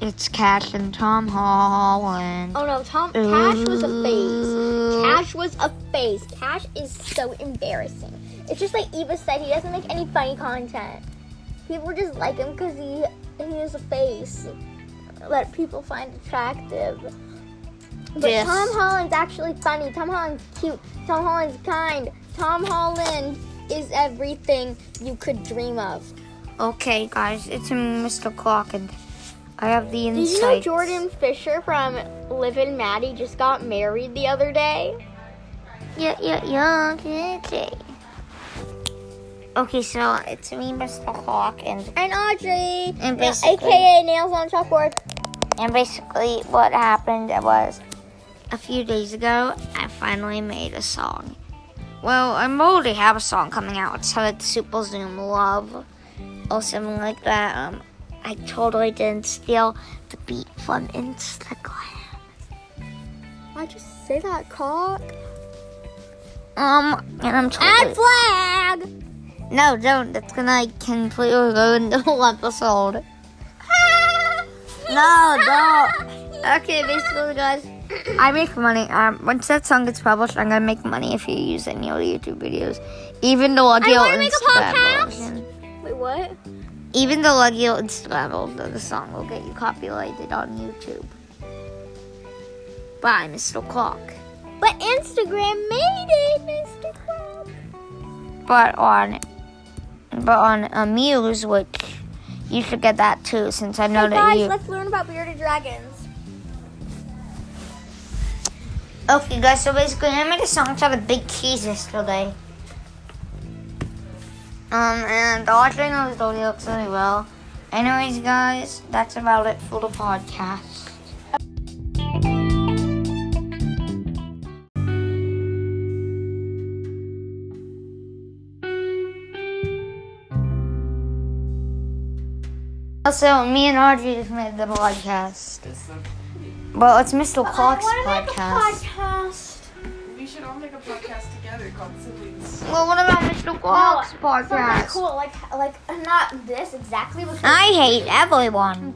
It's Cash and Tom Holland. Oh no, Tom Cash was a face. Cash was a face. Cash is so embarrassing. It's just like Eva said, he doesn't make any funny content. People just like him because he he is a face that people find attractive. But Yes. Tom Holland's actually funny. Tom Holland's cute. Tom Holland's kind. Tom Holland is everything you could dream of. Okay, guys, it's Mr. Clock, and I have the Did you know Jordan Fisher from Liv and Maddie just got married the other day? Yeah, yeah, yeah. Okay, okay. So it's me, Mr. Clock, and And Audrey, And basically- aka Nails on Chalkboard. and basically what happened was a few days ago I finally made a song. Well, I already have a song coming out. It's called Super Zoom Love or something like that. Um, I totally didn't steal the beat from Instagram. Why'd you say that, cock? Um, and I'm Ad totally flag! no, don't. That's gonna completely ruin the whole episode. No, don't. Okay, basically, guys, I make money. Um, once that song gets published, I'm gonna make money if you use it in your YouTube videos. Even the Legio wanna make a Instagram podcast. version. Wait, what? Even the Instagram version of the song will get you copyrighted on YouTube. Bye, Mr. Clock. But Instagram made it, Mr. Crab. But on, but on Amuse, which you should get that too, since I know Hey that guys, you. let's learn about bearded dragons. Okay, guys, so basically, I made a song to the big keys yesterday. Um, and the audio knows the lyrics really well. Anyways, guys, that's about it for the podcast. Also, me and Audrey just made the podcast. Well, it's Mr. Clock's podcast. podcast. We should all make a podcast together called Siblings. Well, what about Mr. Clock's Something podcast? cool, like like not this exactly, I hate everyone.